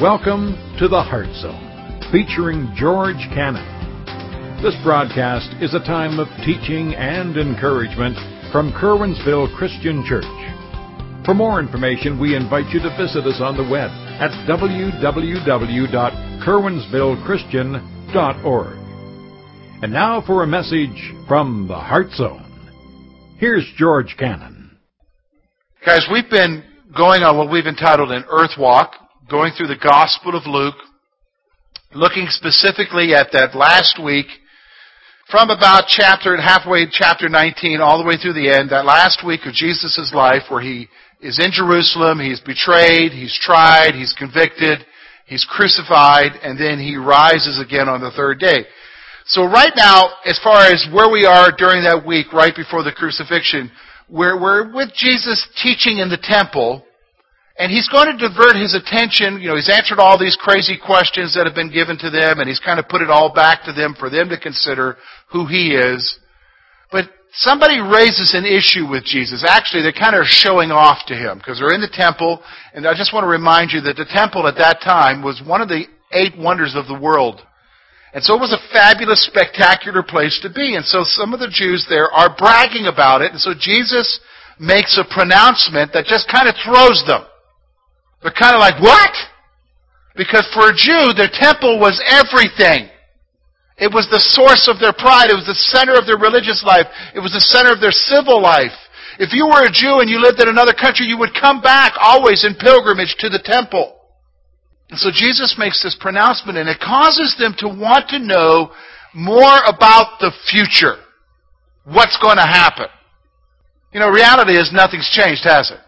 Welcome to the Heart Zone, featuring George Cannon. This broadcast is a time of teaching and encouragement from Curwensville Christian Church. For more information, we invite you to visit us on the web at www.curwensvillechristian.org. And now for a message from the Heart Zone. Here's George Cannon. Guys, we've been going on what we've entitled an Earth Walk going through the Gospel of Luke, looking specifically at that last week from about chapter halfway chapter 19 all the way through the end, that last week of Jesus' life where he is in Jerusalem, he's betrayed, he's tried, he's convicted, he's crucified, and then he rises again on the third day. So right now, as far as where we are during that week, right before the crucifixion, we're, we're with Jesus teaching in the temple, and he's going to divert his attention. You know, he's answered all these crazy questions that have been given to them, and he's kind of put it all back to them for them to consider who he is. But somebody raises an issue with Jesus. Actually, they're kind of showing off to him because they're in the temple, and I just want to remind you that the temple at that time was one of the eight wonders of the world. And so it was a fabulous, spectacular place to be. And so some of the Jews there are bragging about it. And so Jesus makes a pronouncement that just kind of throws them. They're kind of like, what? Because for a Jew, their temple was everything. It was the source of their pride. It was the center of their religious life. It was the center of their civil life. If you were a Jew and you lived in another country, you would come back always in pilgrimage to the temple. And so Jesus makes this pronouncement and it causes them to want to know more about the future. What's going to happen? You know, reality is nothing's changed, has it?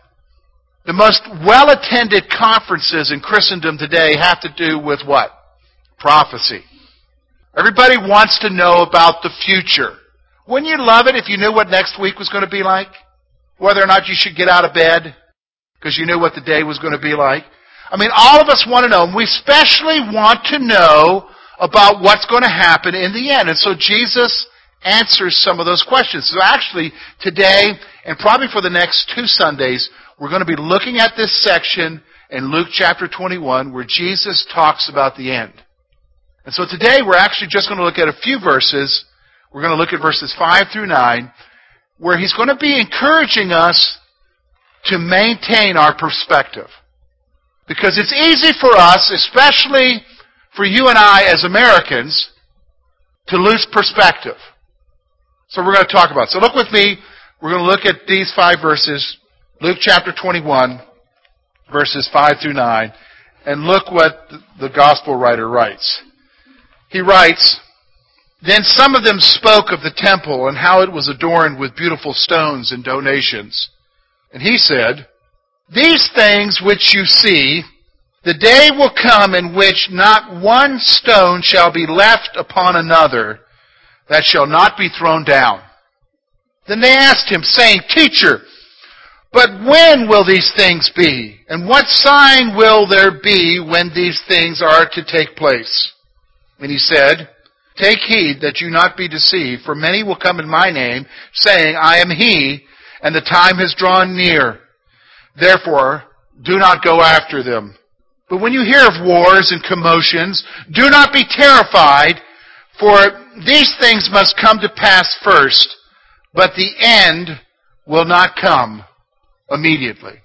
The most well-attended conferences in Christendom today have to do with what? Prophecy. Everybody wants to know about the future. Wouldn't you love it if you knew what next week was going to be like? Whether or not you should get out of bed because you knew what the day was going to be like? I mean, all of us want to know, and we especially want to know about what's going to happen in the end. And so Jesus answers some of those questions. So actually, today, and probably for the next two Sundays, we're going to be looking at this section in Luke chapter 21 where Jesus talks about the end. And so today we're actually just going to look at a few verses. We're going to look at verses 5 through 9 where he's going to be encouraging us to maintain our perspective. Because it's easy for us, especially for you and I as Americans, to lose perspective. So we're going to talk about it. So look with me. We're going to look at these five verses Luke chapter 21, verses 5 through 9, and look what the gospel writer writes. He writes, Then some of them spoke of the temple and how it was adorned with beautiful stones and donations. And he said, These things which you see, the day will come in which not one stone shall be left upon another that shall not be thrown down. Then they asked him, saying, Teacher, but when will these things be? And what sign will there be when these things are to take place? And he said, Take heed that you not be deceived, for many will come in my name, saying, I am he, and the time has drawn near. Therefore, do not go after them. But when you hear of wars and commotions, do not be terrified, for these things must come to pass first, but the end will not come immediately.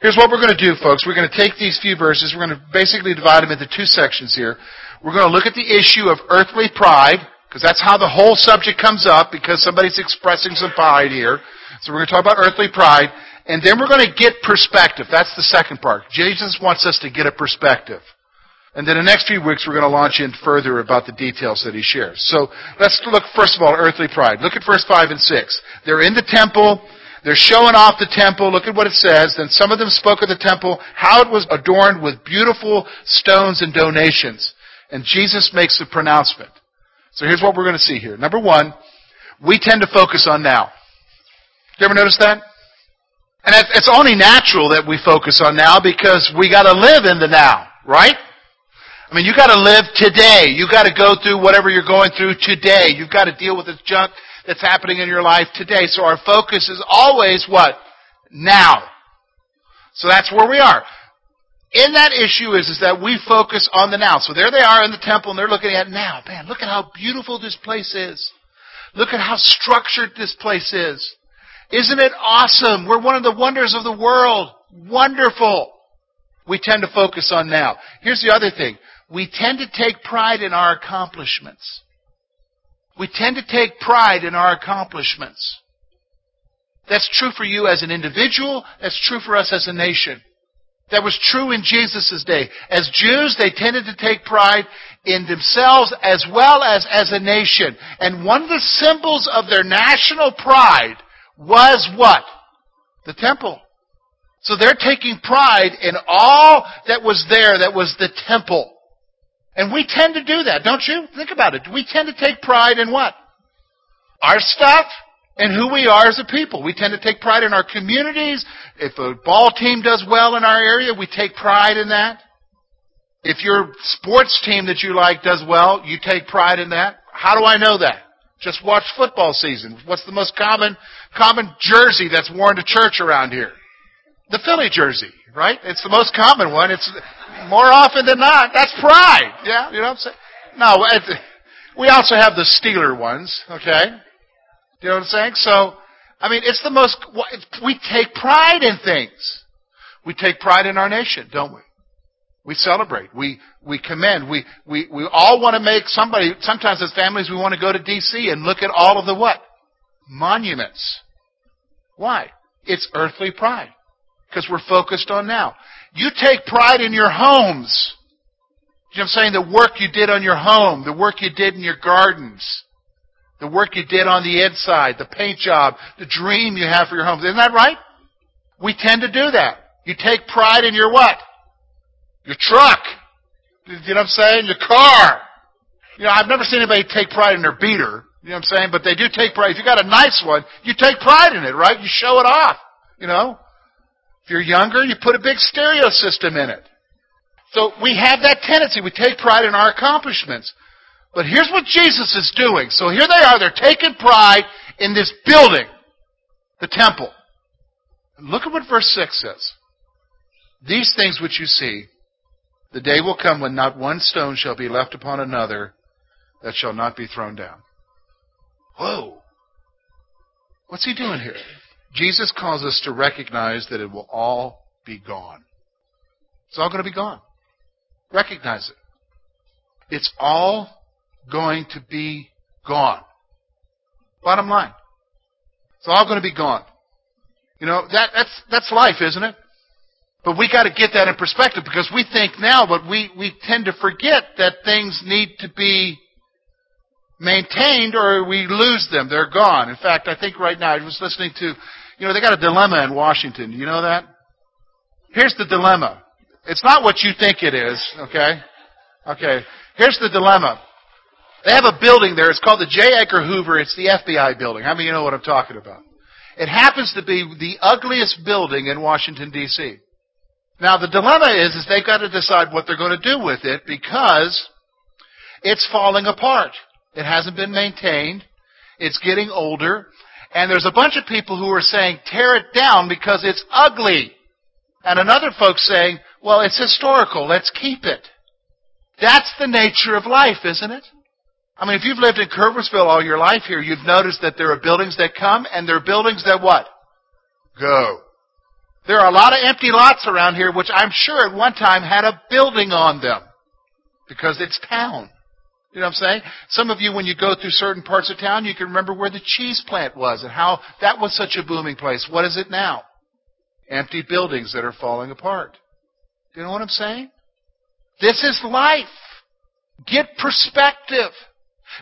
Here's what we're going to do, folks. We're going to take these few verses. We're going to basically divide them into two sections here. We're going to look at the issue of earthly pride, because that's how the whole subject comes up, because somebody's expressing some pride here. So we're going to talk about earthly pride. And then we're going to get perspective. That's the second part. Jesus wants us to get a perspective. And then the next few weeks we're going to launch in further about the details that he shares. So let's look first of all earthly pride. Look at verse 5 and 6. They're in the temple. They're showing off the temple. Look at what it says. Then some of them spoke of the temple, how it was adorned with beautiful stones and donations. And Jesus makes a pronouncement. So here's what we're going to see here. Number one, we tend to focus on now. You ever notice that? And it's only natural that we focus on now because we got to live in the now, right? I mean, you got to live today. You got to go through whatever you're going through today. You've got to deal with this junk that's happening in your life today. So our focus is always what? Now. So that's where we are. in that issue is, is that we focus on the now. So there they are in the temple and they're looking at now. Man, look at how beautiful this place is. Look at how structured this place is. Isn't it awesome? We're one of the wonders of the world. Wonderful. We tend to focus on now. Here's the other thing. We tend to take pride in our accomplishments. We tend to take pride in our accomplishments. That's true for you as an individual. That's true for us as a nation. That was true in Jesus' day. As Jews, they tended to take pride in themselves as well as as a nation. And one of the symbols of their national pride was what? The temple. So they're taking pride in all that was there that was the temple. And we tend to do that, don't you? Think about it. We tend to take pride in what? Our stuff and who we are as a people. We tend to take pride in our communities. If a ball team does well in our area, we take pride in that. If your sports team that you like does well, you take pride in that. How do I know that? Just watch football season. What's the most common common jersey that's worn to church around here? The Philly jersey, right? It's the most common one. It's more often than not. That's pride. Yeah, you know what I'm saying? No, we also have the Steeler ones, okay? You know what I'm saying? So, I mean, it's the most, we take pride in things. We take pride in our nation, don't we? We celebrate. We, we commend. We, we, we all want to make somebody, sometimes as families, we want to go to D.C. and look at all of the what? Monuments. Why? It's earthly pride. Because we're focused on now. You take pride in your homes. You know what I'm saying? The work you did on your home, the work you did in your gardens, the work you did on the inside, the paint job, the dream you have for your home. Isn't that right? We tend to do that. You take pride in your what? Your truck. You know what I'm saying? Your car. You know, I've never seen anybody take pride in their beater. You know what I'm saying? But they do take pride. If you got a nice one, you take pride in it, right? You show it off. You know? If you're younger, you put a big stereo system in it. So we have that tendency. We take pride in our accomplishments. But here's what Jesus is doing. So here they are. They're taking pride in this building, the temple. look at what verse 6 says. These things which you see, the day will come when not one stone shall be left upon another that shall not be thrown down. Whoa. What's he doing here? Jesus calls us to recognize that it will all be gone. It's all going to be gone. Recognize it. It's all going to be gone. Bottom line. It's all going to be gone. You know, that, that's, that's life, isn't it? But we got to get that in perspective because we think now, but we, we tend to forget that things need to be maintained or we lose them. They're gone. In fact, I think right now, I was listening to, you know, they got a dilemma in Washington. Do You know that? Here's the dilemma. It's not what you think it is, okay? Okay. Here's the dilemma. They have a building there. It's called the J. Edgar Hoover. It's the FBI building. How many of you know what I'm talking about? It happens to be the ugliest building in Washington, D.C. Now, the dilemma is, is they've got to decide what they're going to do with it because it's falling apart. It hasn't been maintained. It's getting older. And there's a bunch of people who are saying, tear it down because it's ugly. And another folks saying, well, it's historical. Let's keep it. That's the nature of life, isn't it? I mean, if you've lived in Curwensville all your life here, you've noticed that there are buildings that come and there are buildings that what? Go. There are a lot of empty lots around here, which I'm sure at one time had a building on them. Because it's town. You know what I'm saying? Some of you, when you go through certain parts of town, you can remember where the cheese plant was and how that was such a booming place. What is it now? Empty buildings that are falling apart. You know what I'm saying? This is life. Get perspective.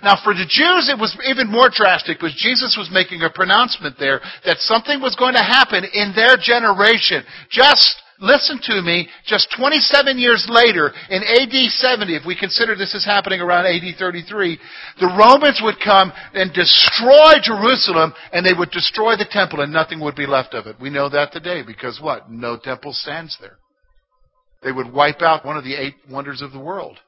Now, for the Jews, it was even more drastic because Jesus was making a pronouncement there that something was going to happen in their generation. Just listen to me, just 27 years later, in AD 70, if we consider this is happening around AD 33, the Romans would come and destroy Jerusalem, and they would destroy the temple, and nothing would be left of it. We know that today because what? No temple stands there. They would wipe out one of the eight wonders of the world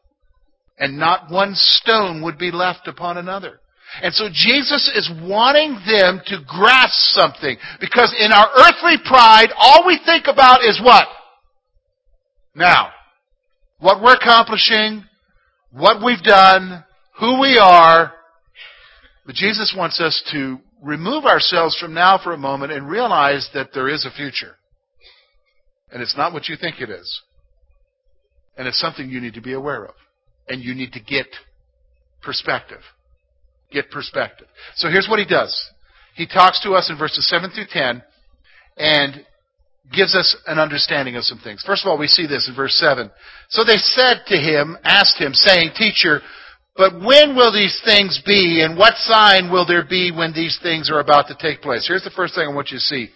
and not one stone would be left upon another. And so Jesus is wanting them to grasp something. Because in our earthly pride, all we think about is what? Now, what we're accomplishing, what we've done, who we are, but Jesus wants us to remove ourselves from now for a moment and realize that there is a future. And it's not what you think it is. And it's something you need to be aware of. And you need to get perspective. Get perspective. So here's what he does. He talks to us in verses 7 through 10 and gives us an understanding of some things. First of all, we see this in verse 7. So they said to him, asked him, saying, Teacher, but when will these things be, and what sign will there be when these things are about to take place? Here's the first thing I want you to see.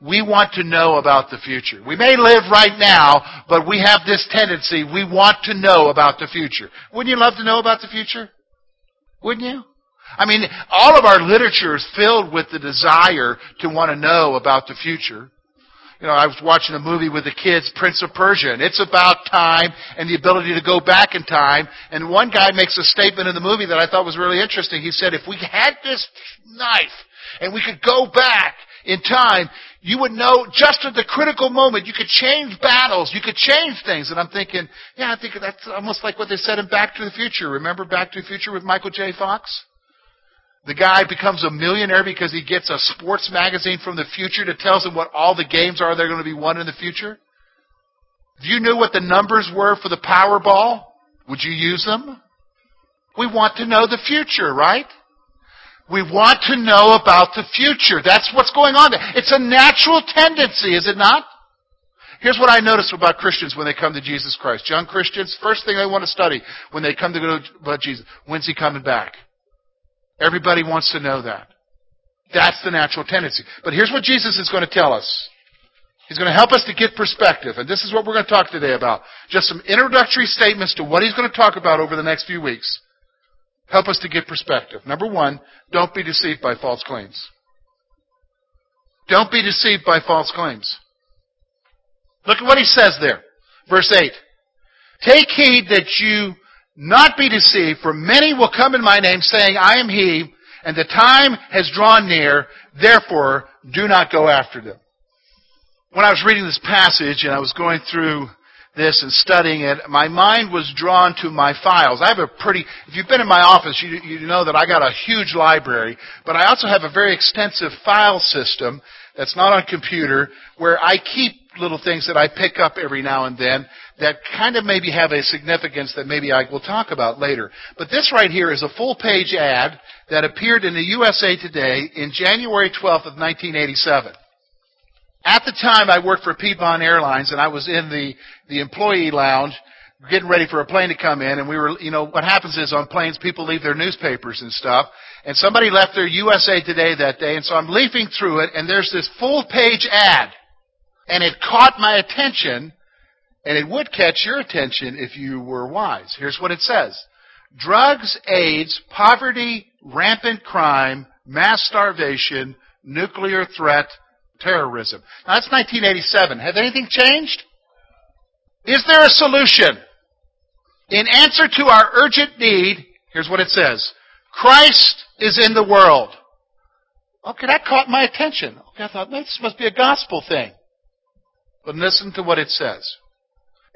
We want to know about the future. We may live right now, but we have this tendency, we want to know about the future. Wouldn't you love to know about the future? Wouldn't you? I mean, all of our literature is filled with the desire to want to know about the future. You know, I was watching a movie with the kids, Prince of Persia, and it's about time and the ability to go back in time. And one guy makes a statement in the movie that I thought was really interesting. He said, if we had this knife and we could go back in time, you would know just at the critical moment, you could change battles, you could change things. And I'm thinking, yeah, I think that's almost like what they said in Back to the Future. Remember Back to the Future with Michael J. Fox? The guy becomes a millionaire because he gets a sports magazine from the future that tells him what all the games are that are going to be won in the future. If you knew what the numbers were for the Powerball, would you use them? We want to know the future, right? We want to know about the future. That's what's going on. It's a natural tendency, is it not? Here's what I notice about Christians when they come to Jesus Christ. Young Christians, first thing they want to study when they come to go about Jesus, when's he coming back? Everybody wants to know that. That's the natural tendency. But here's what Jesus is going to tell us. He's going to help us to get perspective, and this is what we're going to talk today about. Just some introductory statements to what he's going to talk about over the next few weeks. Help us to get perspective. Number one, don't be deceived by false claims. Don't be deceived by false claims. Look at what he says there. Verse 8. Take heed that you not be deceived, for many will come in my name, saying, I am he, and the time has drawn near, therefore do not go after them. When I was reading this passage and I was going through this and studying it, my mind was drawn to my files. I have a pretty, if you've been in my office, you, you know that I got a huge library, but I also have a very extensive file system that's not on computer where I keep little things that I pick up every now and then that kind of maybe have a significance that maybe I will talk about later. But this right here is a full page ad that appeared in the USA Today in January 12th of 1987. At the time, I worked for Piedmont Airlines, and I was in the, the employee lounge getting ready for a plane to come in, and we were, you know, what happens is on planes, people leave their newspapers and stuff, and somebody left their USA Today that day, and so I'm leafing through it, and there's this full page ad, and it caught my attention and it would catch your attention if you were wise. Here's what it says. Drugs, AIDS, poverty, rampant crime, mass starvation, nuclear threat, terrorism. Now that's 1987. Has anything changed? Is there a solution? In answer to our urgent need, here's what it says. Christ is in the world. Okay, that caught my attention. Okay, I thought, this must be a gospel thing. But listen to what it says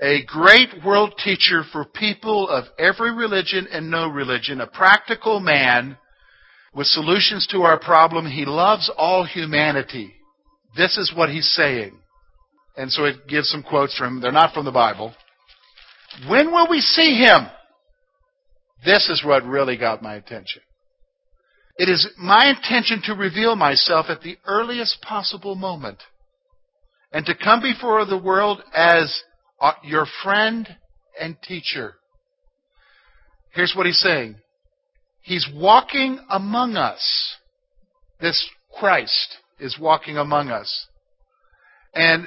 a great world teacher for people of every religion and no religion, a practical man with solutions to our problem. He loves all humanity. This is what he's saying. And so it gives some quotes from him. They're not from the Bible. When will we see him? This is what really got my attention. It is my intention to reveal myself at the earliest possible moment and to come before the world as uh, your friend and teacher. Here's what he's saying. He's walking among us. This Christ is walking among us. And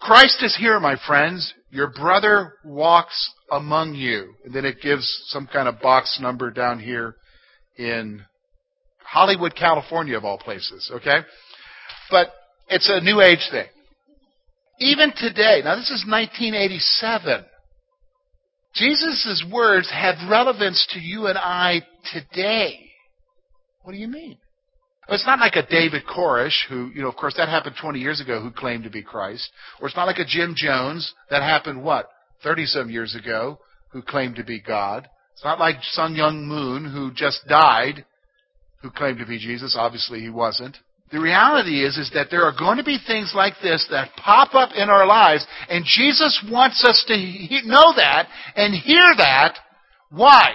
Christ is here, my friends. Your brother walks among you. And then it gives some kind of box number down here in Hollywood, California, of all places, okay? But it's a new age thing. Even today, now this is 1987. Jesus' words have relevance to you and I today. What do you mean? It's not like a David Koresh, who, you know, of course, that happened 20 years ago, who claimed to be Christ. Or it's not like a Jim Jones, that happened, what, 30 some years ago, who claimed to be God. It's not like Sun Myung Moon, who just died, who claimed to be Jesus. Obviously, he wasn't. The reality is, is that there are going to be things like this that pop up in our lives, and Jesus wants us to he- know that and hear that. Why?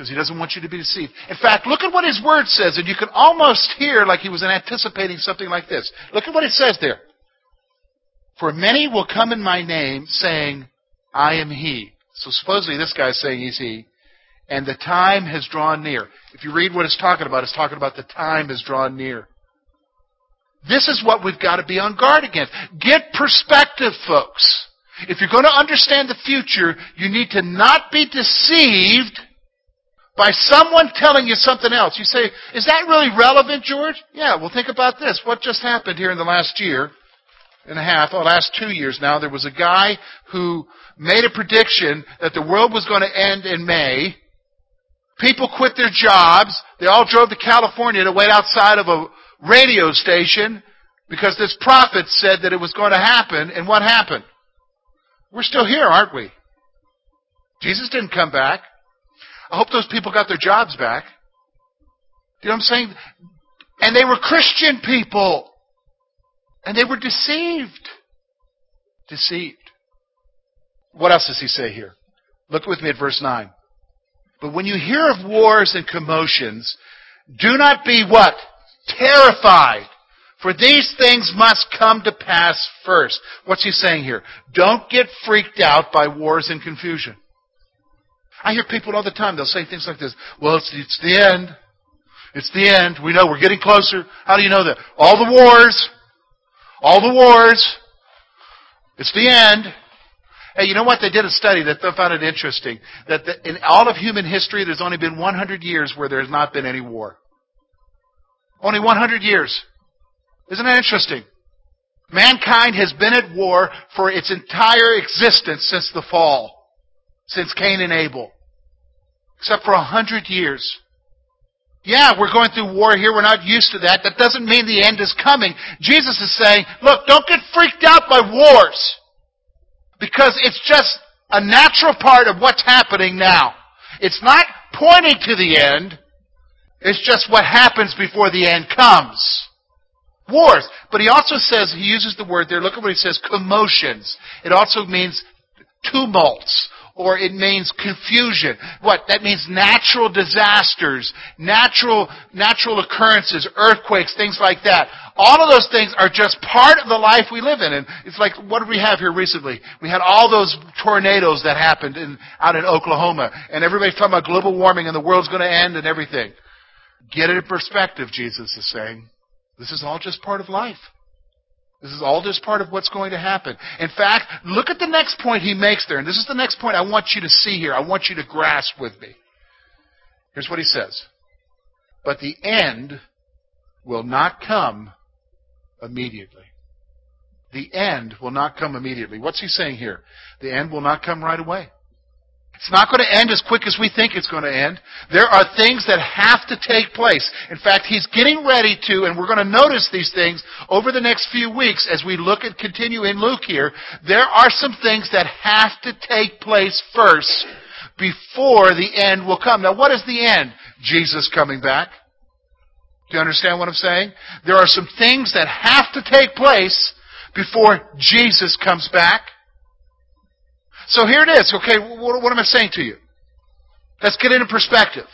Because he doesn't want you to be deceived. In fact, look at what his word says, and you can almost hear like he was anticipating something like this. Look at what it says there. For many will come in my name, saying, I am he. So supposedly this guy's saying he's he. And the time has drawn near. If you read what it's talking about, it's talking about the time has drawn near. This is what we've got to be on guard against. Get perspective, folks. If you're going to understand the future, you need to not be deceived by someone telling you something else. You say, is that really relevant, George? Yeah, well think about this. What just happened here in the last year and a half, or last two years now, there was a guy who made a prediction that the world was going to end in May. People quit their jobs. They all drove to California to wait outside of a radio station because this prophet said that it was going to happen, and what happened? We're still here, aren't we? Jesus didn't come back. I hope those people got their jobs back. You know what I'm saying? And they were Christian people. And they were deceived. Deceived. What else does he say here? Look with me at verse 9. But when you hear of wars and commotions, do not be what? terrified. For these things must come to pass first. What's he saying here? Don't get freaked out by wars and confusion. I hear people all the time, they'll say things like this, well, it's, it's the end. It's the end. We know we're getting closer. How do you know that? All the wars. All the wars. It's the end. Hey, you know what? They did a study that they found it interesting. That the, in all of human history, there's only been 100 years where there's not been any war. Only 100 years. Isn't that interesting? Mankind has been at war for its entire existence since the fall, since Cain and Abel, except for a 100 years. Yeah, we're going through war here. We're not used to that. That doesn't mean the end is coming. Jesus is saying, look, don't get freaked out by wars. Because it's just a natural part of what's happening now. It's not pointing to the end. It's just what happens before the end comes. Wars. But he also says, he uses the word there, look at what he says, commotions. It also means tumults or it means confusion. What? That means natural disasters, natural, natural occurrences, earthquakes, things like that. All of those things are just part of the life we live in. And it's like, what did we have here recently? We had all those tornadoes that happened in, out in Oklahoma. And everybody's talking about global warming and the world's going to end and everything. Get it in perspective, Jesus is saying. This is all just part of life. This is all just part of what's going to happen. In fact, look at the next point he makes there. And this is the next point I want you to see here. I want you to grasp with me. Here's what he says. But the end will not come immediately. The end will not come immediately. What's he saying here? The end will not come right away. It's not going to end as quick as we think it's going to end. There are things that have to take place. In fact, he's getting ready to, and we're going to notice these things over the next few weeks as we look and continue in Luke here. There are some things that have to take place first before the end will come. Now, what is the end? Jesus coming back. Do you understand what I'm saying? There are some things that have to take place before Jesus comes back. So here it is. Okay, what, what am I saying to you? Let's get into perspective.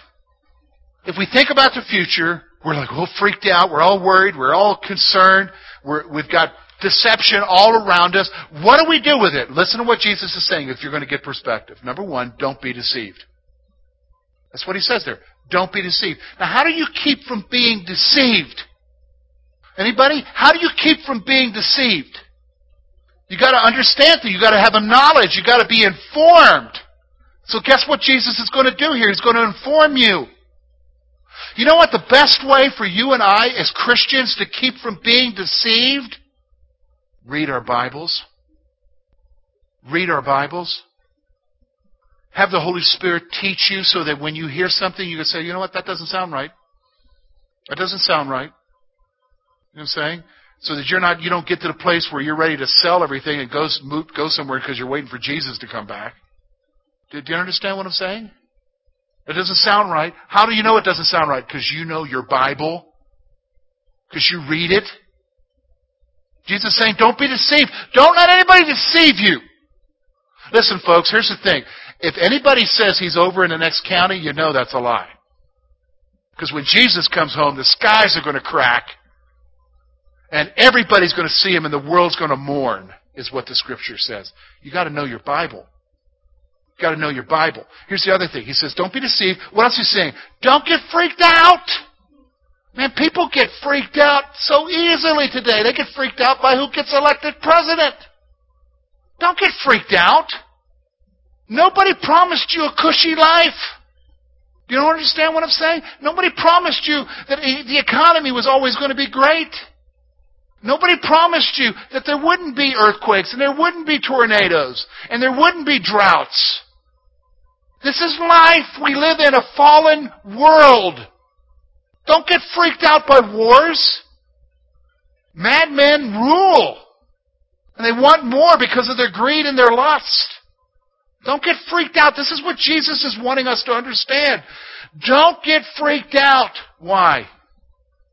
If we think about the future, we're like all freaked out, we're all worried, we're all concerned, we're, we've got deception all around us. What do we do with it? Listen to what Jesus is saying if you're going to get perspective. Number one, don't be deceived. That's what he says there. Don't be deceived. Now, how do you keep from being deceived? Anybody? How do you keep from being deceived? You got to understand things. You got to have a knowledge. You got to be informed. So guess what Jesus is going to do here? He's going to inform you. You know what the best way for you and I as Christians to keep from being deceived? Read our Bibles. Read our Bibles. Have the Holy Spirit teach you so that when you hear something, you can say, you know what, that doesn't sound right. That doesn't sound right. You know what I'm saying? So that you're not, you don't get to the place where you're ready to sell everything and go, move, go somewhere because you're waiting for Jesus to come back. Do, do you understand what I'm saying? It doesn't sound right. How do you know it doesn't sound right? Because you know your Bible. Because you read it. Jesus is saying, don't be deceived. Don't let anybody deceive you. Listen, folks, here's the thing. If anybody says he's over in the next county, you know that's a lie. Because when Jesus comes home, the skies are going to crack, and everybody's going to see him, and the world's going to mourn, is what the scripture says. You've got to know your Bible. You've got to know your Bible. Here's the other thing. He says, don't be deceived. What else is he saying? Don't get freaked out. Man, people get freaked out so easily today. They get freaked out by who gets elected president. Don't get freaked out. Nobody promised you a cushy life. Do you understand what I'm saying? Nobody promised you that the economy was always going to be great. Nobody promised you that there wouldn't be earthquakes and there wouldn't be tornadoes and there wouldn't be droughts. This is life. We live in a fallen world. Don't get freaked out by wars. Madmen rule. And they want more because of their greed and their lust. Don't get freaked out. This is what Jesus is wanting us to understand. Don't get freaked out. Why?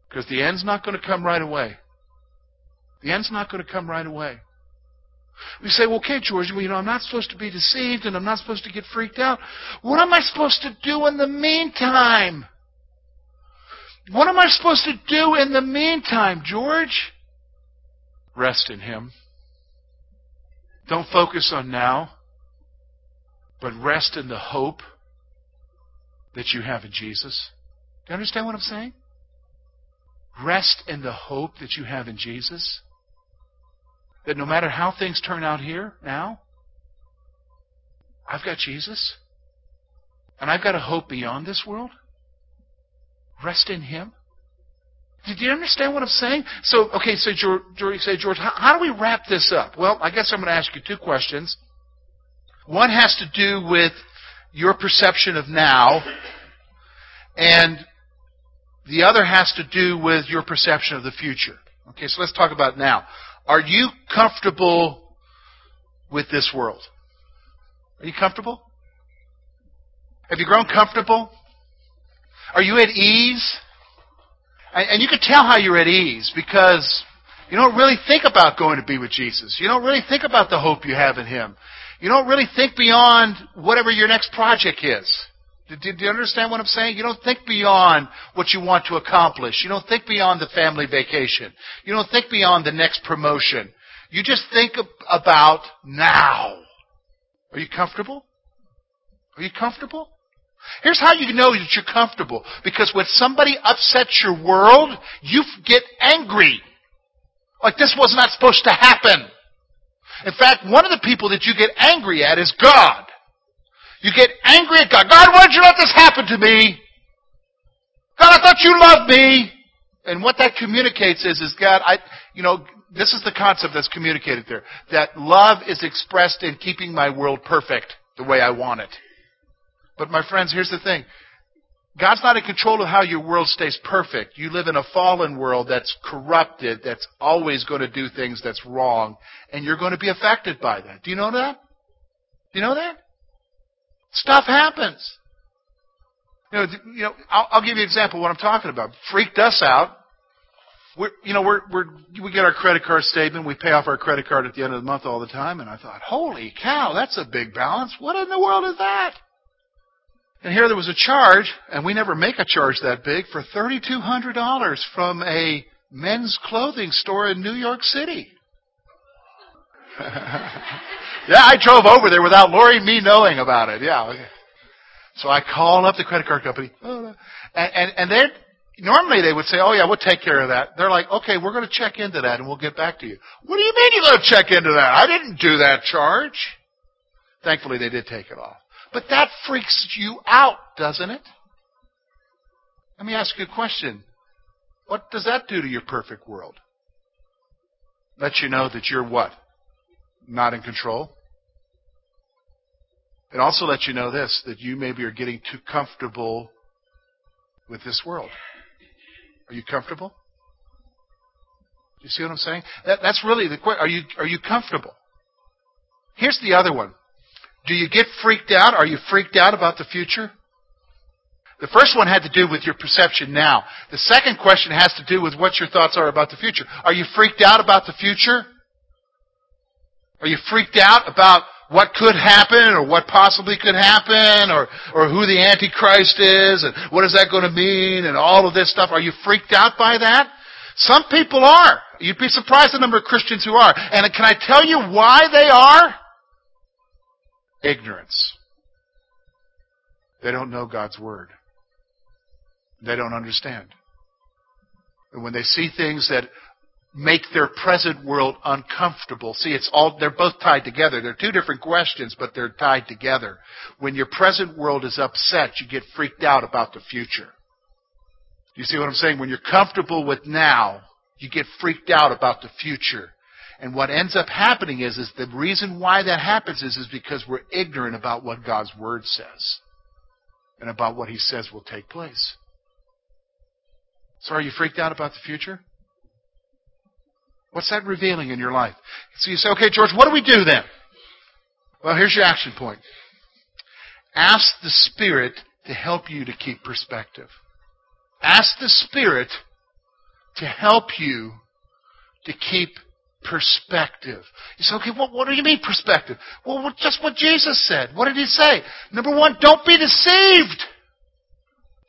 Because the end's not going to come right away. The end's not going to come right away. We say, well, okay, George, well, you know, I'm not supposed to be deceived and I'm not supposed to get freaked out. What am I supposed to do in the meantime? What am I supposed to do in the meantime, George? Rest in Him. Don't focus on now, but rest in the hope that you have in Jesus. Do you understand what I'm saying? Rest in the hope that you have in Jesus. That no matter how things turn out here now, I've got Jesus. And I've got a hope beyond this world. Rest in Him. Did you understand what I'm saying? So, okay, so George, say, George, how, how do we wrap this up? Well, I guess I'm going to ask you two questions. One has to do with your perception of now, and the other has to do with your perception of the future. Okay, so let's talk about now. Are you comfortable with this world? Are you comfortable? Have you grown comfortable? Are you at ease? And you can tell how you're at ease because you don't really think about going to be with Jesus. You don't really think about the hope you have in Him. You don't really think beyond whatever your next project is. Do, you understand what I'm saying? You don't think beyond what you want to accomplish. You don't think beyond the family vacation. You don't think beyond the next promotion. You just think about now. Are you comfortable? Are you comfortable? Here's how you know that you're comfortable. Because when somebody upsets your world, you get angry. Like this was not supposed to happen. In fact, one of the people that you get angry at is God. You get angry at God. God, why did you let this happen to me? God, I thought you loved me. And what that communicates is, is God, I, you know, this is the concept that's communicated there. That love is expressed in keeping my world perfect the way I want it. But my friends, here's the thing. God's not in control of how your world stays perfect. You live in a fallen world that's corrupted, that's always going to do things that's wrong, and you're going to be affected by that. Do you know that? Do you know that? Stuff happens. You know, you know I'll, I'll give you an example of what I'm talking about. Freaked us out. We're, you know, we're, we're, we get our credit card statement. We pay off our credit card at the end of the month all the time. And I thought, holy cow, that's a big balance. What in the world is that? And here there was a charge, and we never make a charge that big, for $3,200 from a men's clothing store in New York City. yeah, I drove over there without Lori me knowing about it. Yeah. So I called up the credit card company, and and, and they normally they would say, "Oh yeah, we'll take care of that." They're like, "Okay, we're going to check into that, and we'll get back to you." What do you mean you're going to check into that? I didn't do that charge. Thankfully, they did take it off. But that freaks you out, doesn't it? Let me ask you a question. What does that do to your perfect world? Let you know that you're what? Not in control. It also lets you know this that you maybe are getting too comfortable with this world. Are you comfortable? You see what I'm saying? That, that's really the question. Are you, are you comfortable? Here's the other one. Do you get freaked out? Are you freaked out about the future? The first one had to do with your perception now. The second question has to do with what your thoughts are about the future. Are you freaked out about the future? Are you freaked out about what could happen or what possibly could happen or, or who the Antichrist is and what is that going to mean and all of this stuff? Are you freaked out by that? Some people are. You'd be surprised the number of Christians who are. And can I tell you why they are? Ignorance. They don't know God's Word. They don't understand. And when they see things that make their present world uncomfortable. See, it's all, they're both tied together. They're two different questions, but they're tied together. When your present world is upset, you get freaked out about the future. You see what I'm saying? When you're comfortable with now, you get freaked out about the future. And what ends up happening is, is the reason why that happens is, is because we're ignorant about what God's Word says. And about what He says will take place. So are you freaked out about the future? What's that revealing in your life? So you say, okay, George, what do we do then? Well, here's your action point. Ask the Spirit to help you to keep perspective. Ask the Spirit to help you to keep perspective. You say, okay, what, what do you mean perspective? Well, just what Jesus said. What did he say? Number one, don't be deceived.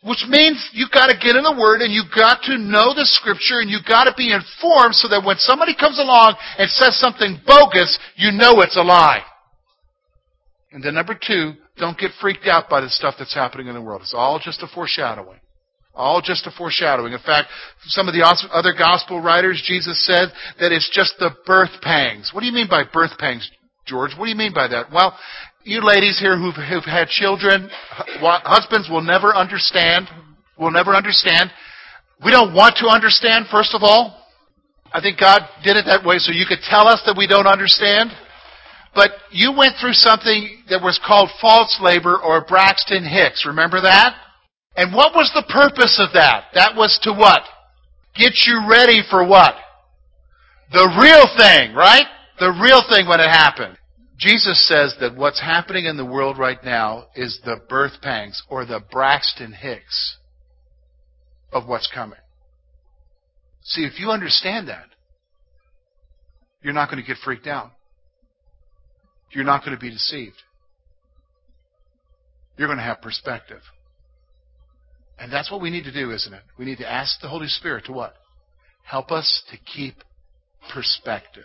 Which means you've got to get in the Word and you've got to know the Scripture and you've got to be informed so that when somebody comes along and says something bogus, you know it's a lie. And then number two, don't get freaked out by the stuff that's happening in the world. It's all just a foreshadowing. All just a foreshadowing. In fact, some of the other gospel writers, Jesus said that it's just the birth pangs. What do you mean by birth pangs, George? What do you mean by that? Well, you ladies here who've, who've had children, husbands will never understand. Will never understand. We don't want to understand, first of all. I think God did it that way so you could tell us that we don't understand. But you went through something that was called false labor or Braxton Hicks. Remember that? And what was the purpose of that? That was to what? Get you ready for what? The real thing, right? The real thing when it happened. Jesus says that what's happening in the world right now is the birth pangs or the Braxton Hicks of what's coming. See, if you understand that, you're not going to get freaked out. You're not going to be deceived. You're going to have perspective. And that's what we need to do, isn't it? We need to ask the Holy Spirit to what? Help us to keep perspective.